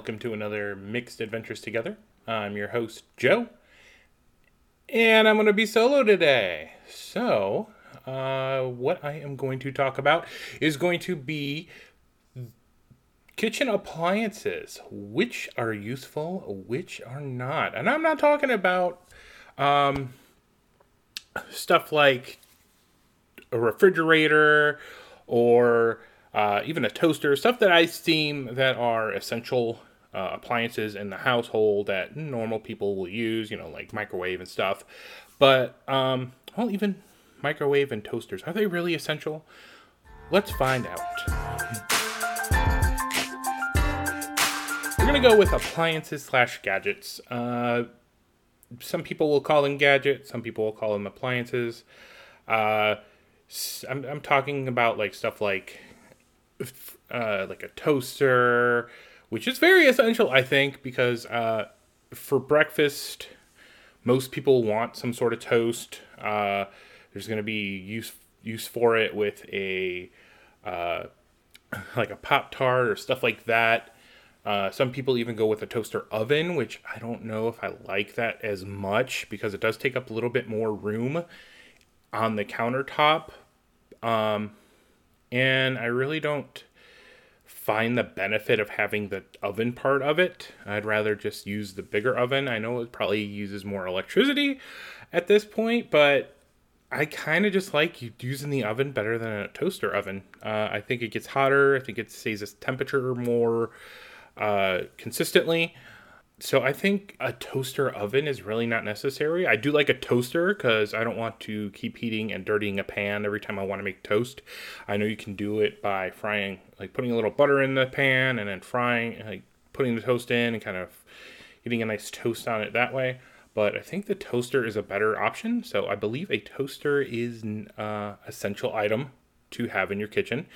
welcome to another Mixed Adventures Together. I'm your host, Joe, and I'm going to be solo today. So, uh, what I am going to talk about is going to be kitchen appliances, which are useful, which are not. And I'm not talking about um, stuff like a refrigerator or uh, even a toaster, stuff that I deem that are essential uh, appliances in the household that normal people will use, you know, like microwave and stuff. But, um, well, even microwave and toasters, are they really essential? Let's find out. We're to go with appliances slash gadgets. Uh, some people will call them gadgets, some people will call them appliances. Uh, I'm, I'm talking about like stuff like uh, like a toaster, which is very essential, I think, because uh, for breakfast, most people want some sort of toast. Uh, there's going to be use use for it with a uh, like a pop tart or stuff like that. Uh, some people even go with a toaster oven, which I don't know if I like that as much because it does take up a little bit more room on the countertop. Um, and I really don't find the benefit of having the oven part of it. I'd rather just use the bigger oven. I know it probably uses more electricity at this point, but I kind of just like using the oven better than a toaster oven. Uh, I think it gets hotter. I think it stays its temperature more uh, consistently so I think a toaster oven is really not necessary. I do like a toaster because I don't want to keep heating and dirtying a pan every time I want to make toast. I know you can do it by frying, like putting a little butter in the pan and then frying, like putting the toast in and kind of getting a nice toast on it that way. But I think the toaster is a better option. So I believe a toaster is an uh, essential item to have in your kitchen.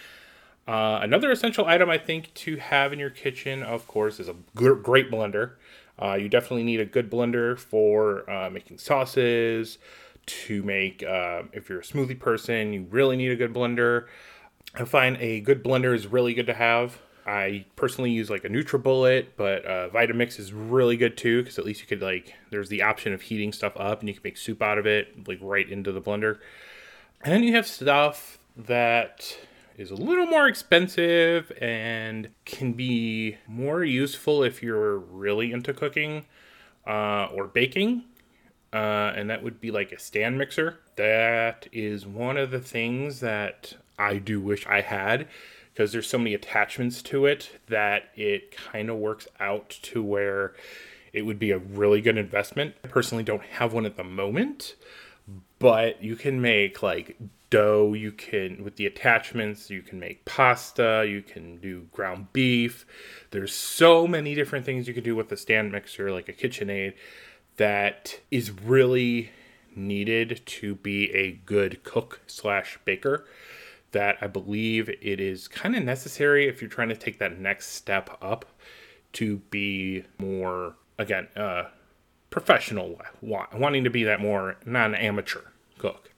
Uh, another essential item I think to have in your kitchen, of course, is a great blender. Uh, you definitely need a good blender for uh, making sauces. To make, uh, if you're a smoothie person, you really need a good blender. I find a good blender is really good to have. I personally use like a NutriBullet, but uh, Vitamix is really good too because at least you could like there's the option of heating stuff up and you can make soup out of it like right into the blender. And then you have stuff that is a little more expensive and can be more useful if you're really into cooking uh, or baking. Uh, and that would be like a stand mixer. That is one of the things that I do wish I had because there's so many attachments to it that it kind of works out to where it would be a really good investment. I personally don't have one at the moment, but you can make like dough you can with the attachments you can make pasta you can do ground beef. There's so many different things you can do with a stand mixer like a kitchenaid that is really needed to be a good cook slash baker. That i believe it is kind of necessary if you're trying to take that next step up to be more again uh professional wanting to be that more not an amateur cook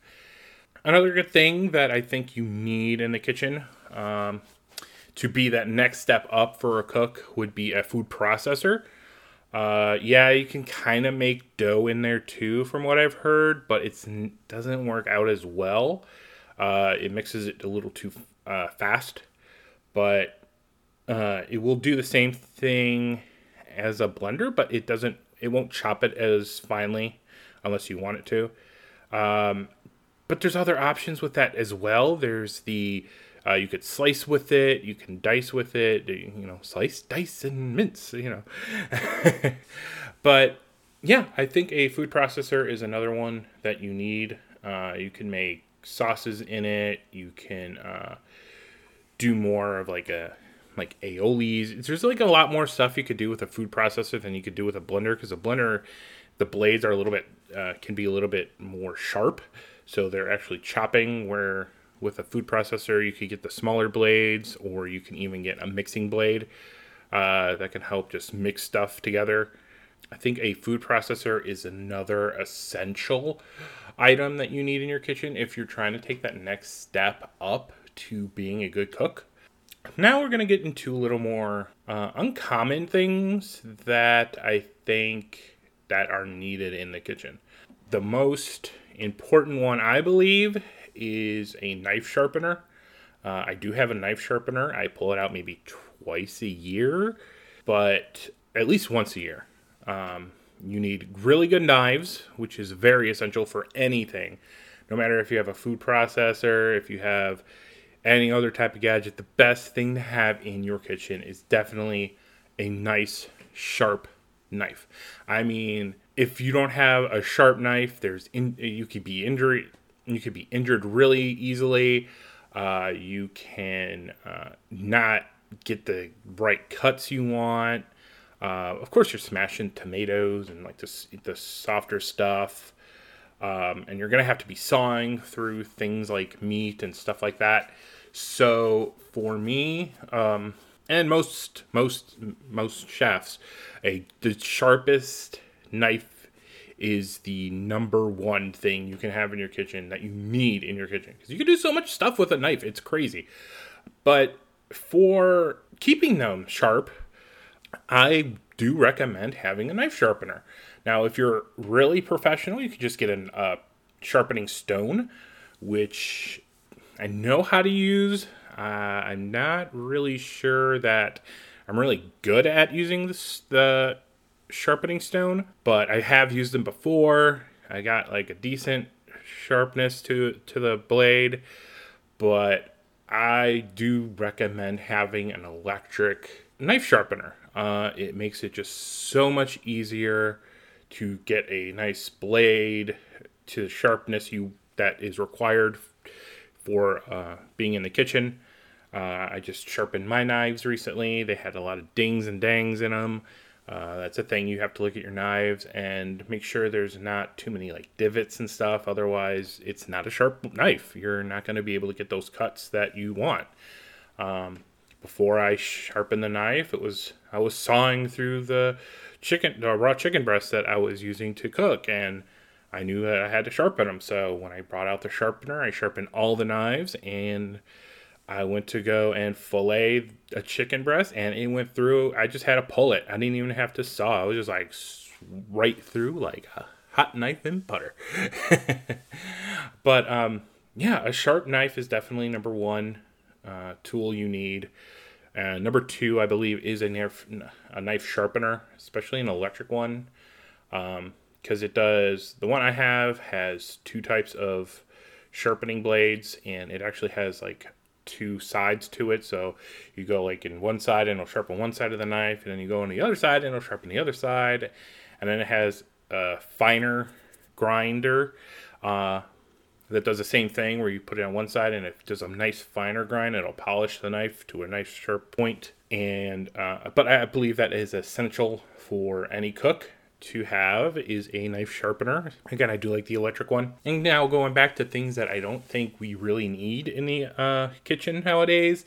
Another good thing that I think you need in the kitchen um, to be that next step up for a cook would be a food processor. Uh, yeah, you can kind of make dough in there too, from what I've heard, but it doesn't work out as well. Uh, it mixes it a little too uh, fast, but uh, it will do the same thing as a blender, but it doesn't. It won't chop it as finely unless you want it to. Um, but there's other options with that as well. There's the uh, you could slice with it, you can dice with it, you know, slice, dice, and mince, you know. but yeah, I think a food processor is another one that you need. Uh, you can make sauces in it. You can uh, do more of like a like aiolis. There's like a lot more stuff you could do with a food processor than you could do with a blender because a blender, the blades are a little bit uh, can be a little bit more sharp. So they're actually chopping where with a food processor you could get the smaller blades or you can even get a mixing blade uh, that can help just mix stuff together. I think a food processor is another essential item that you need in your kitchen if you're trying to take that next step up to being a good cook. Now we're going to get into a little more uh, uncommon things that I think that are needed in the kitchen. The most important one, I believe, is a knife sharpener. Uh, I do have a knife sharpener. I pull it out maybe twice a year, but at least once a year. Um, you need really good knives, which is very essential for anything. No matter if you have a food processor, if you have any other type of gadget, the best thing to have in your kitchen is definitely a nice, sharp knife. I mean, if you don't have a sharp knife, there's in, you could be injured. You could be injured really easily. Uh, you can uh, not get the right cuts you want. Uh, of course, you're smashing tomatoes and like the, the softer stuff. Um, and you're to have to be sawing through things like meat and stuff like that. So for me, um, and most most most chefs, a the sharpest knife is the number one thing you can have in your kitchen that you need in your kitchen because you can do so much stuff with a knife. It's crazy. But for keeping them sharp, I do recommend having a knife sharpener. Now, if you're really professional, you can just get a uh, sharpening stone, which I know how to use. Uh, I'm not really sure that I'm really good at using this, the sharpening stone, but I have used them before. I got like a decent sharpness to to the blade, but I do recommend having an electric knife sharpener. Uh, it makes it just so much easier to get a nice blade to the sharpness you that is required for uh, being in the kitchen. Uh, I just sharpened my knives recently. They had a lot of dings and dangs in them. Uh, that's a thing you have to look at your knives and make sure there's not too many like divots and stuff. Otherwise, it's not a sharp knife. You're not going to be able to get those cuts that you want. Um, before I sharpened the knife, it was I was sawing through the chicken, the raw chicken breast that I was using to cook, and I knew that I had to sharpen them. So when I brought out the sharpener, I sharpened all the knives and I went to go and fillet a chicken breast and it went through. I just had to pull it. I didn't even have to saw. I was just like right through like a hot knife in butter. but um, yeah, a sharp knife is definitely number one uh, tool you need. Uh, number two, I believe, is a knife, a knife sharpener, especially an electric one. Um, because it does the one I have has two types of sharpening blades and it actually has like two sides to it so you go like in one side and it'll sharpen one side of the knife and then you go on the other side and it'll sharpen the other side and then it has a finer grinder uh, that does the same thing where you put it on one side and it does a nice finer grind it'll polish the knife to a nice sharp point. and uh, but i believe that is essential for any cook to have is a knife sharpener. Again, I do like the electric one. And now going back to things that I don't think we really need in the uh, kitchen nowadays.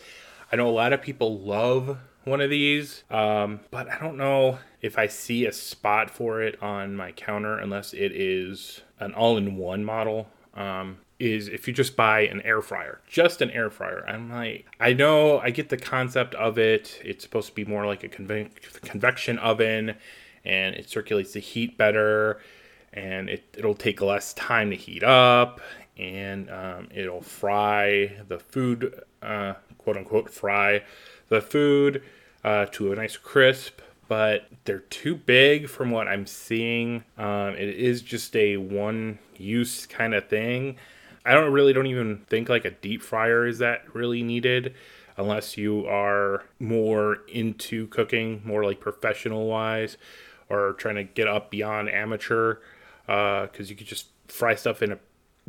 I know a lot of people love one of these, um, but I don't know if I see a spot for it on my counter unless it is an all-in-one model. Um, is if you just buy an air fryer, just an air fryer. I'm like, I know I get the concept of it. It's supposed to be more like a conve- convection oven and it circulates the heat better and it, it'll take less time to heat up and um, it'll fry the food uh, quote unquote fry the food uh, to a nice crisp but they're too big from what i'm seeing. Um, it is just a one use kind of thing. I don't really don't even think like a deep fryer is that really needed unless you are more into cooking more like professional wise or trying to get up beyond amateur because uh, you could just fry stuff in a,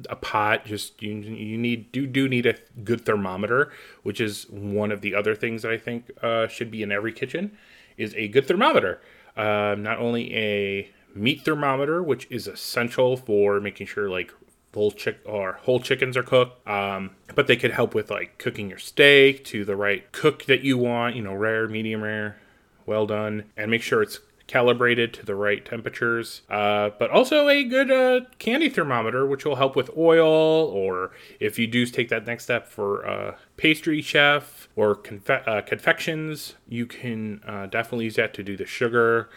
a pot just you, you need do do need a good thermometer which is one of the other things that i think uh, should be in every kitchen is a good thermometer. Uh, not only a meat thermometer which is essential for making sure like whole chick or whole chickens are cooked um, but they could help with like cooking your steak to the right cook that you want you know rare medium rare well done and make sure it's calibrated to the right temperatures, uh, but also a good uh, candy thermometer, which will help with oil, or if you do take that next step for uh, pastry chef or confe- uh, confections, you can uh, definitely use that to do the sugar.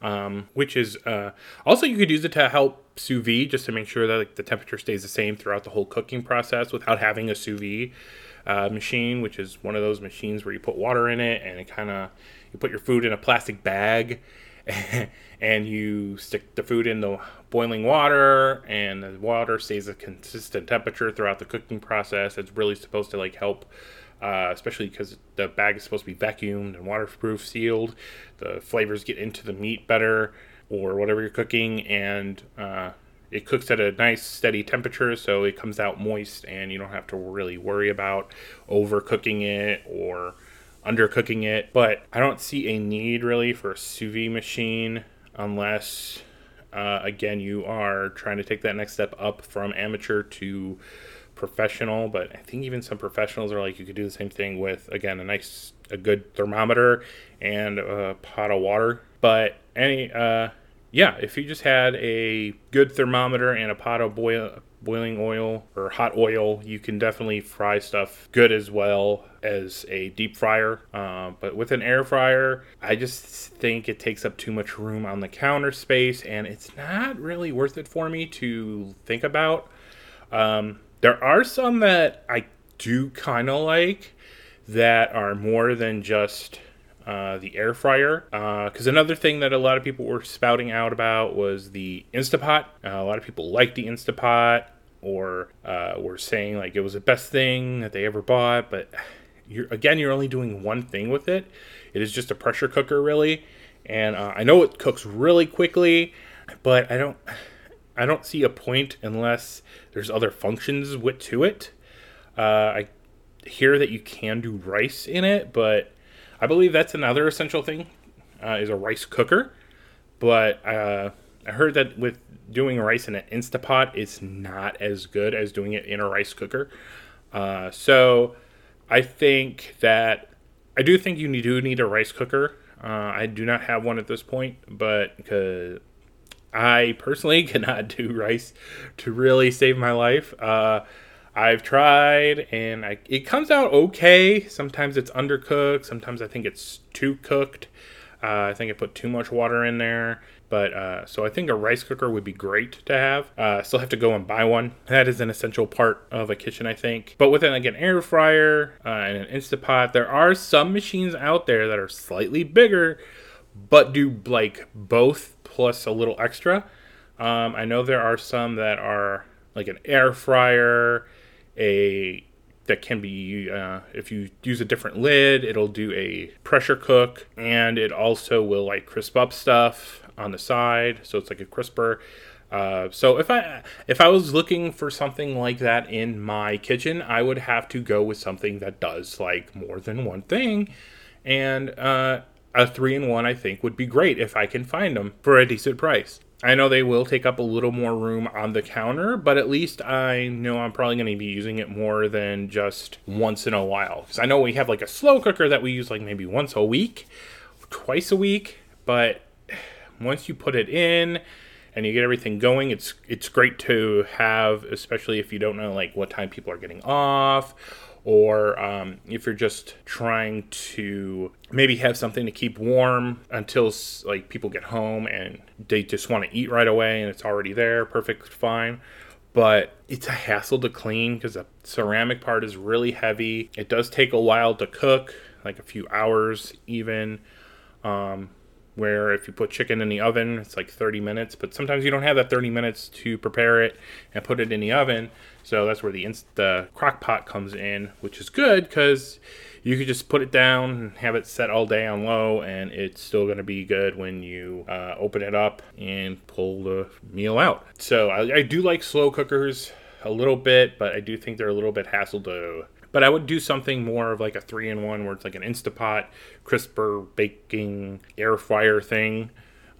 Um, which is uh, also you could use it to help sous vide just to make sure that like, the temperature stays the same throughout the whole cooking process without having a sous vide uh, machine, which is one of those machines where you put water in it and it kind of you put your food in a plastic bag and you stick the food in the boiling water and the water stays a consistent temperature throughout the cooking process. It's really supposed to like help uh, especially because the bag is supposed to be vacuumed and waterproof sealed. The flavors get into the meat better or whatever you're cooking and uh, it cooks at a nice steady temperature so it comes out moist and you don't have to really worry about overcooking it or undercooking it. But I don't see a need really for a sous vide machine unless, uh, again, you are trying to take that next step up from amateur to professional. But I think even some professionals are like you could do the same thing with again a nice, a good thermometer and a pot of water. But any, uh, yeah, if you just had a good thermometer and a pot of boil boiling oil or hot oil, you can definitely fry stuff good as well as a deep fryer. Uh, but with an air fryer, I just think it takes up too much room on the counter space and it's not really worth it for me to think about. Um, there are some that I do kind of like that are more than just uh, the air fryer. Because uh, another thing that a lot of people were spouting out about was the Instapot. Uh, a lot of people like the Instapot or uh, were saying like it was the best thing that they ever bought. But you're, again, you're only doing one thing with it. It is just a pressure cooker, really. And uh, I know it cooks really quickly, but I don't. I don't see a point unless there's other functions with to it. I hear that you can do rice in it, but I believe that's another essential thing uh, is a rice cooker. But uh, I heard that with doing rice in an Instapot, it's not as good as doing it in a rice cooker. Uh, so I think that I do think you do need a rice cooker. Uh, I do not have one at this point, but because I personally cannot do rice to really save my life. I've tried and I, it comes out okay. Sometimes it's undercooked. Sometimes I think it's too cooked. Uh, I think I put too much water in there. But uh, so I think a rice cooker would be great to have. Uh, still have to go and buy one. That is an essential part of a kitchen, I think. But with like an air fryer uh, and an Instapot, there are some machines out there that are slightly bigger, but do like both plus a little extra. Um, I know there are some that are like an air fryer a that can be uh, if you use a different lid it'll do a pressure cook and it also will like crisp up stuff on the side so it's like a crisper uh, so if I if I was looking for something like that in my kitchen, I would have to go with something that does like more than one thing, and uh, a three in one I think would be great if I can find them for a decent price. I know they will take up a little more room on the counter, but at least I know I'm probably going to be using it more than just once in a while. Because I know we have like a slow cooker that we use like maybe once a week, twice a week, but once you put it in and you get everything going, it's it's great to have, especially if you don't know like what time people are getting off or um, if you're just trying to maybe have something to keep warm until like people get home and they just want to eat right away and it's already there perfect fine. But it's a hassle to clean because the ceramic part is really heavy. It does take a while to cook like a few hours even. Um, where if you put chicken in the oven it's like 30 minutes but sometimes you don't have that 30 minutes to prepare it and put it in the oven so that's where the inst- the crock pot comes in, which is good because you could just put it down and have it set all day on low, and it's still going to be good when you uh, open it up and pull the meal out. So I, I do like slow cookers a little bit, but I do think they're a little bit hassle to but I would do something more of like a three in one where it's like an Instapot, crisper baking air fryer thing.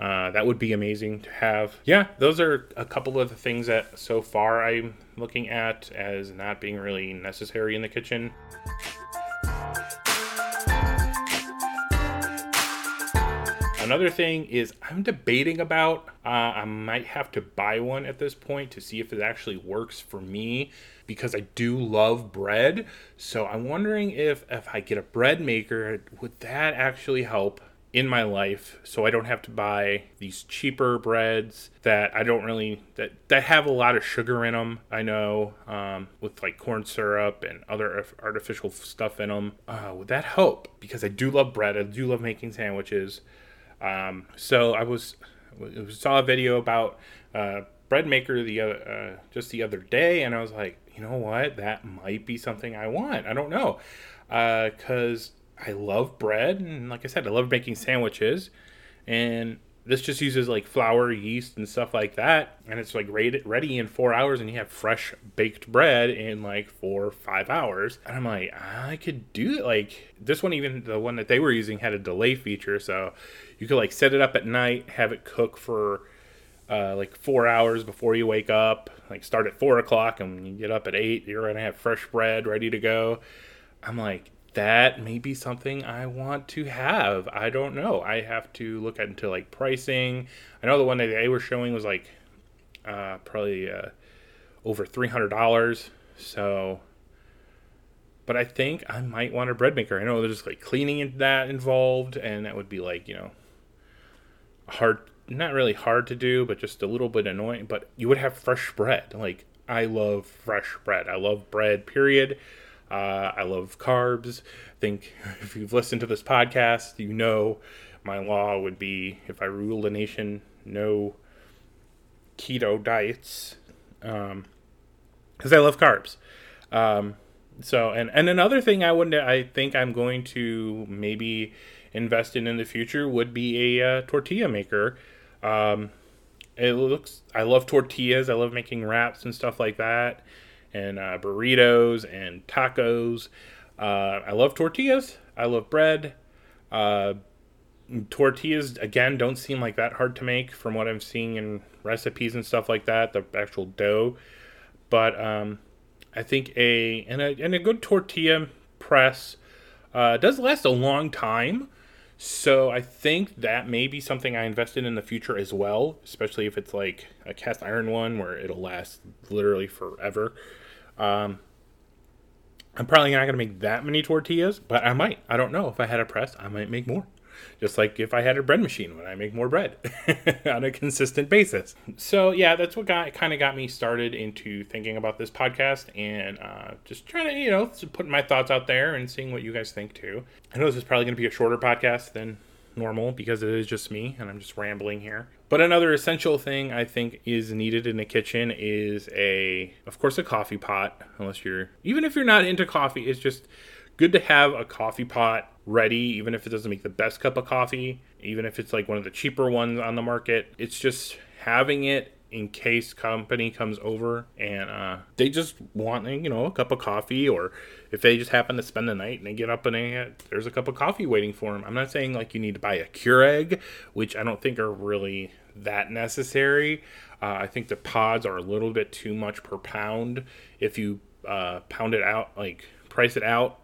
Uh, that would be amazing to have. Yeah, those are a couple of the things that so far I'm looking at as not being really necessary in the kitchen. Another thing is I'm debating about. Uh, I might have to buy one at this point to see if it actually works for me because I do love bread. So I'm wondering if if I get a bread maker, would that actually help? in my life so I don't have to buy these cheaper breads that I don't really that that have a lot of sugar in them. I know um, with like corn syrup and other artificial stuff in them. Uh, would that help? Because I do love bread. I do love making sandwiches. Um, so I was saw a video about uh, bread maker the other uh, just the other day, and I was like, you know what, that might be something I want. I don't know because I love bread, and like I said, I love making sandwiches, and this just uses like flour, yeast, and stuff like that, and it's like ready in four hours, and you have fresh baked bread in like four five hours. And I'm like, I could do it. Like this one, even the one that they were using had a delay feature, so you could like set it up at night, have it cook for uh, like four hours before you wake up. Like start at four o'clock, and when you get up at eight, you're gonna have fresh bread ready to go. I'm like, that may be something I want to have. I don't know. I have to look into like pricing. I know the one that they were showing was like uh, probably uh, over three hundred dollars. So, but I think I might want a bread maker. I know there's like cleaning that involved, and that would be like you know a hard, not really hard to do, but just a little bit annoying. But you would have fresh bread. Like I love fresh bread. I love bread. Period. Uh, I love carbs. I think if you've listened to this podcast, you know my law would be if I ruled a nation, no keto diets. Because um, I love carbs. Um, so and and another thing I would I think I'm going to maybe invest in in the future would be a uh, tortilla maker. Um, it looks I love tortillas. I love making wraps and stuff like that and uh, burritos and tacos. Uh, I love tortillas. I love bread. Uh, tortillas again don't seem like that hard to make from what I'm seeing in recipes and stuff like that. The actual dough, but um, I think a and a and a good tortilla press uh, does last a long time. So I think that may be something I invest in in the future as well, especially if it's like a cast iron one where it'll last literally forever. Um, I'm probably not going to make that many tortillas, but I might. I don't know. If I had a press, I might make more. Just like if I had a bread machine, when I make more bread on a consistent basis. So yeah, that's what got kind of got me started into thinking about this podcast and uh, just trying to you know put my thoughts out there and seeing what you guys think too. I know this is probably going to be a shorter podcast than normal because it is just me and I'm just rambling here. But another essential thing I think is needed in the kitchen is a, of course, a coffee pot. Unless you're, even if you're not into coffee, it's just good to have a coffee pot ready, even if it doesn't make the best cup of coffee, even if it's like one of the cheaper ones on the market. It's just having it in case company comes over and uh, they just want you know a cup of coffee or if they just happen to spend the night and they get up and they, there's a cup of coffee waiting for them i'm not saying like you need to buy a keurig which i don't think are really that necessary. Uh, i think the pods are a little bit too much per pound. If you uh, pound it out like price it out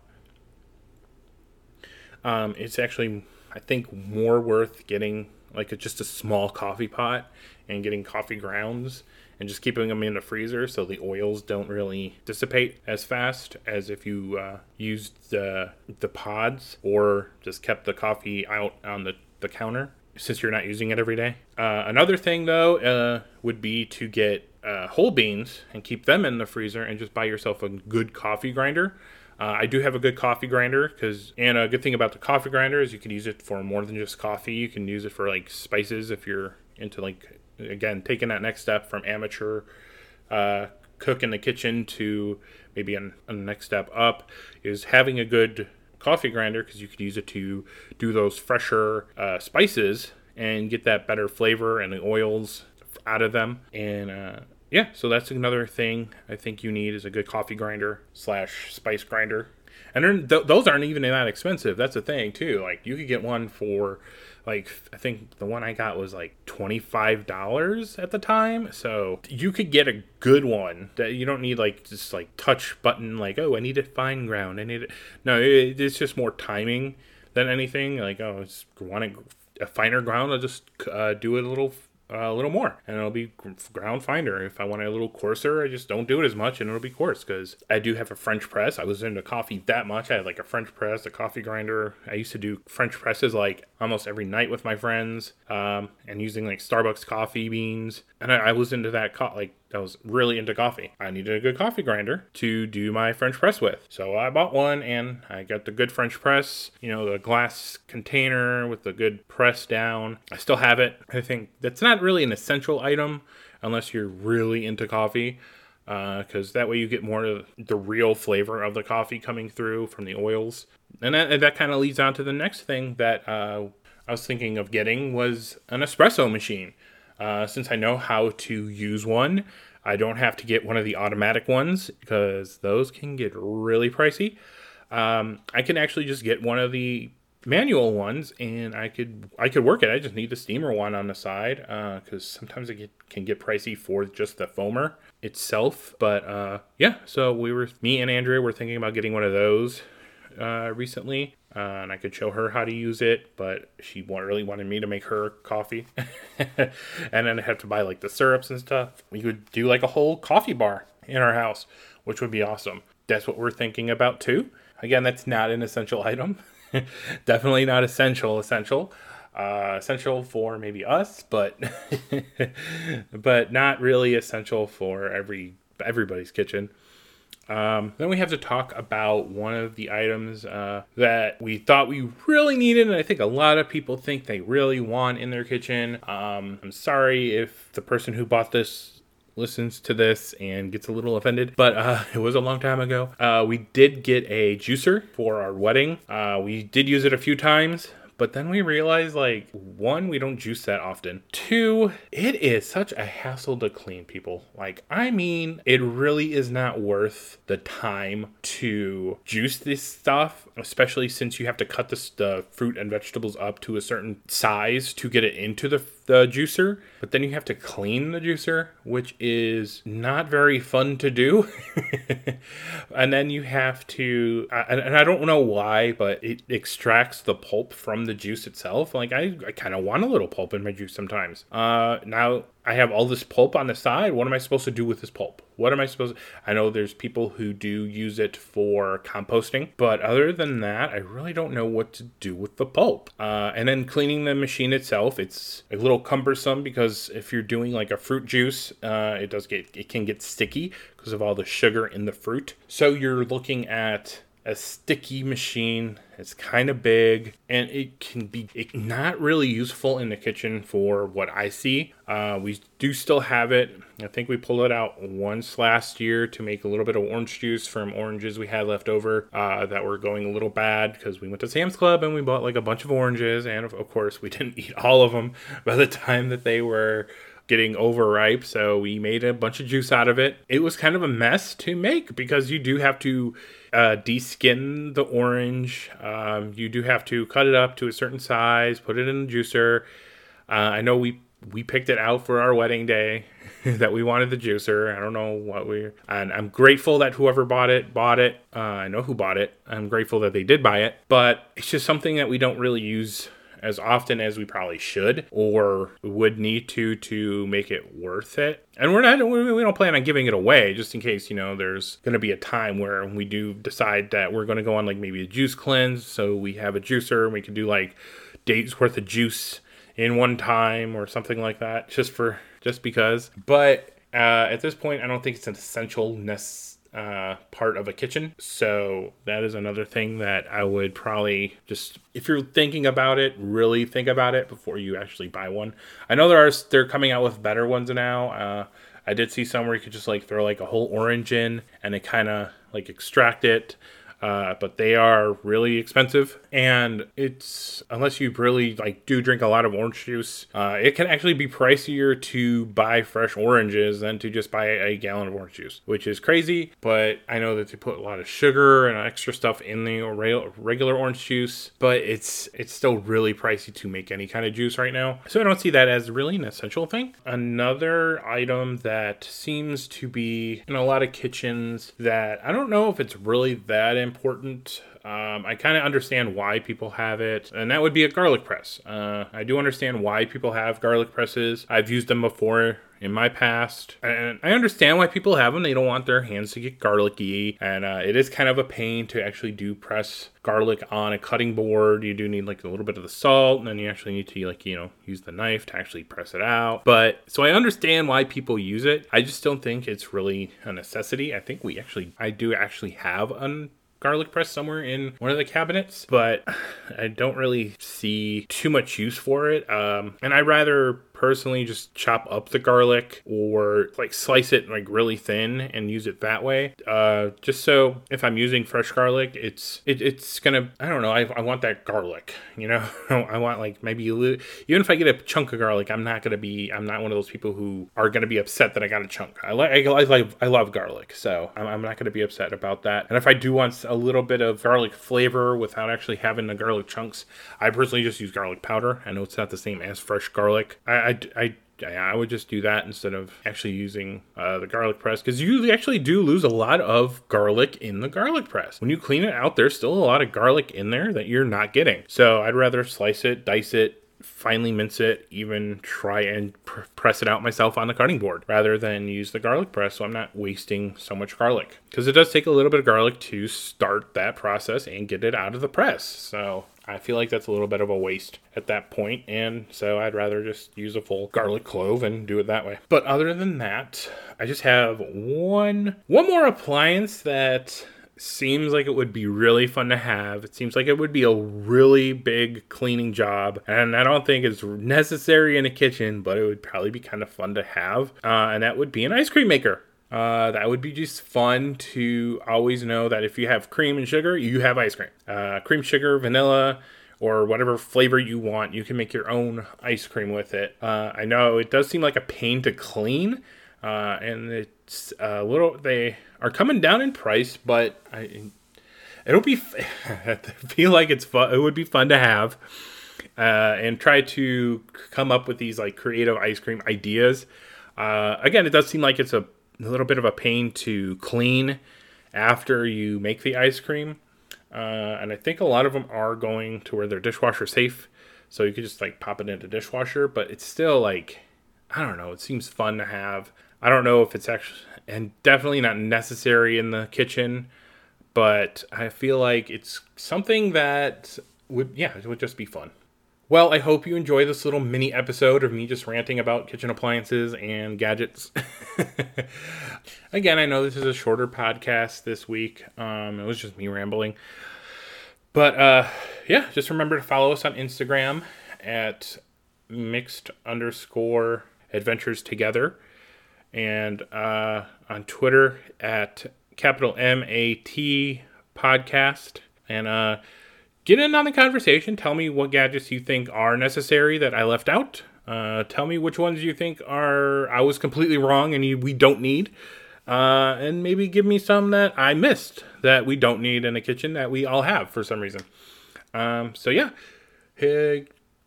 um, it's actually i think more worth getting like a, just a small coffee pot and getting coffee grounds and just keeping them in the freezer so the oils don't really dissipate as fast as if you uh, used the, the pods or just kept the coffee out on the, the counter since you're not using it every day. Uh, another thing though uh, would be to get uh, whole beans and keep them in the freezer and just buy yourself a good coffee grinder. Uh, I do have a good coffee grinder because, and a good thing about the coffee grinder is you can use it for more than just coffee. You can use it for like spices if you're into like again taking that next step from amateur uh, cook in the kitchen to maybe a, next step up is having a good coffee grinder because you could use it to do those fresher uh, spices and get that better flavor and the oils out of them and uh, yeah so that's another thing i think you need is a good coffee grinder slash spice grinder and th- those aren't even that expensive that's the thing too like you could get one for like I think the one I got was like twenty five dollars at the time. So you could get a good one that you don't need like just like touch button like oh I need a fine ground I need it. No, it, it's just more timing than anything. Like oh, I want a finer ground, I'll just uh, do it a little a little more and it'll be ground finder. If i want a little coarser i just don't do it as much and it'll be coarse because i do have a french press. I was into coffee that much. I had like a french press a coffee grinder. I used to do french presses like almost every night with my friends um, and using like starbucks coffee beans. And i, I was into that co- like I was really into coffee. I needed a good coffee grinder to do my French press with. So I bought one and I got the good French press, you know, the glass container with the good press down. I still have it. I think that's not really an essential item unless you're really into coffee because uh, that way you get more of the real flavor of the coffee coming through from the oils. And that, that kind of leads on to the next thing that uh, I was thinking of getting was an espresso machine. Uh, since I know how to use one, I don't have to get one of the automatic ones because those can get really pricey. Um, I can actually just get one of the manual ones and I could I could work it. I just need the steamer one on the side because uh, sometimes it get, can get pricey for just the foamer itself. But uh, yeah, so we were me and Andrea were thinking about getting one of those uh, recently uh, and I could show her how to use it, but she really wanted me to make her coffee, and then I have to buy like the syrups and stuff. We could do like a whole coffee bar in our house, which would be awesome. That's what we're thinking about too. Again, that's not an essential item. Definitely not essential. Essential. Uh, essential for maybe us, but but not really essential for every everybody's kitchen. Um, then we have to talk about one of the items uh, that we thought we really needed, and I think a lot of people think they really want in their kitchen. Um, I'm sorry if the person who bought this listens to this and gets a little offended, but uh, it was a long time ago. Uh, we did get a juicer for our wedding. Uh, we did use it a few times. But then we realized like one, we don't juice that often. Two, it is such a hassle to clean people. Like, I mean, it really is not worth the time to juice this stuff, especially since you have to cut the, the fruit and vegetables up to a certain size to get it into the the juicer, but then you have to clean the juicer, which is not very fun to do. and then you have to, and I don't know why, but it extracts the pulp from the juice itself. Like I, I kind of want a little pulp in my juice sometimes. Uh, now I have all this pulp on the side. What am I supposed to do with this pulp? What am I supposed to? I know there's people who do use it for composting, but other than that, I really don't know what to do with the pulp. Uh, and then cleaning the machine itself, it's a little cumbersome because if you're doing like a fruit juice, uh, it does get it can get sticky because of all the sugar in the fruit. So you're looking at a sticky machine. It's kind of big and it can be not really useful in the kitchen for what I see. Uh, we do still have it. I think we pulled it out once last year to make a little bit of orange juice from oranges we had left over uh, that were going a little bad because we went to Sam's Club and we bought like a bunch of oranges. And of course, we didn't eat all of them by the time that they were getting overripe, so we made a bunch of juice out of it. It was kind of a mess to make because you do have to uh, deskin the orange. Um, you do have to cut it up to a certain size, put it in the juicer. Uh, I know we we picked it out for our wedding day that we wanted the juicer. I don't know what we and I'm grateful that whoever bought it bought it. Uh, I know who bought it. I'm grateful that they did buy it, but it's just something that we don't really use as often as we probably should or would need to to make it worth it. And we're not we don't plan on giving it away just in case, you know, there's going to be a time where we do decide that we're going to go on like maybe a juice cleanse, so we have a juicer and we can do like days worth of juice in one time or something like that just for just because. But uh, at this point, I don't think it's an essential necessary uh, part of a kitchen. So that is another thing that I would probably just, if you're thinking about it, really think about it before you actually buy one. I know there are they're coming out with better ones now. Uh, I did see some where you could just like throw like a whole orange in and it kind of like extract it uh, but they are really expensive. And it's unless you really like do drink a lot of orange juice, uh, it can actually be pricier to buy fresh oranges than to just buy a gallon of orange juice, which is crazy. But I know that they put a lot of sugar and extra stuff in the regular orange juice, but it's it's still really pricey to make any kind of juice right now. So I don't see that as really an essential thing. Another item that seems to be in a lot of kitchens that I don't know if it's really that important. Um, I kind of understand why people have it, and that would be a garlic press. Uh, I do understand why people have garlic presses. I've used them before in my past. And I understand why people have them. They don't want their hands to get garlicky. And uh, it is kind of a pain to actually do press garlic on a cutting board. You do need like a little bit of the salt, and then you actually need to like, you know, use the knife to actually press it out. But so I understand why people use it. I just don't think it's really a necessity. I think we actually, I do actually have an garlic press somewhere in one of the cabinets, but I don't really see too much use for it. Um, and I rather personally just chop up the garlic or like slice it like really thin and use it that way. Uh, just so if I'm using fresh garlic, it's it, it's gonna I don't know I, I want that garlic. You know I want like maybe even if I get a chunk of garlic, I'm not gonna be I'm not one of those people who are gonna be upset that I got a chunk. I like I, I like I love garlic, so I'm, I'm not gonna be upset about that. And if I do want a little bit of garlic flavor without actually having the garlic chunks, I personally just use garlic powder. I know it's not the same as fresh garlic. I, I, I I would just do that instead of actually using uh, the garlic press because you actually do lose a lot of garlic in the garlic press. When you clean it out, there's still a lot of garlic in there that you're not getting. So I'd rather slice it, dice it, finely mince it, even try and pr- press it out myself on the cutting board rather than use the garlic press so I'm not wasting so much garlic. Because it does take a little bit of garlic to start that process and get it out of the press. So I feel like that's a little bit of a waste at that point, and so I'd rather just use a full garlic clove and do it that way. But other than that, I just have one one more appliance that seems like it would be really fun to have. It seems like it would be a really big cleaning job, and I don't think it's necessary in a kitchen, but it would probably be kind of fun to have. Uh, and that would be an ice cream maker. Uh, that would be just fun to always know that if you have cream and sugar, you have ice cream. Uh, cream, sugar, vanilla, or whatever flavor you want. You can make your own ice cream with it. Uh, I know it does seem like a pain to clean, uh, and it's a little. They are coming down in price, but I, it'll be. I feel like it's fun. It would be fun to have. Uh, and try to come up with these like creative ice cream ideas. Uh, again, it does seem like it's a a little bit of a pain to clean after you make the ice cream. Uh, and I think a lot of them are going to where they're dishwasher safe. So you could just like pop it into dishwasher, but it's still like, I don't know, it seems fun to have. I don't know if it's actually, and definitely not necessary in the kitchen, but I feel like it's something that would, yeah, it would just be fun. Well, I hope you enjoy this little mini episode of me just ranting about kitchen appliances and gadgets. Again, I know this is a shorter podcast this week. Um, it was just me rambling. But uh, yeah, just remember to follow us on Instagram at mixed underscore adventures together and uh, on Twitter at capital M A T podcast. And uh, get in on the conversation. Tell me what gadgets you think are necessary that I left out. Uh, tell me which ones you think are I was completely wrong and you, we don't need. Uh, and maybe give me some that I missed that we don't need in a kitchen that we all have for some reason. Um, so yeah,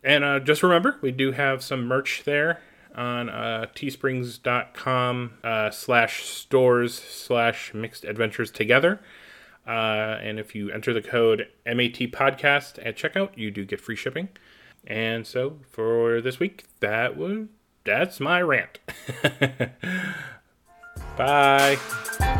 and uh, just remember we do have some merch there on uh, teesprings.com uh, slash stores slash mixed adventures together. Uh, and if you enter the code MAT podcast at checkout, you do get free shipping. And so for this week, that was that's my rant. Bye.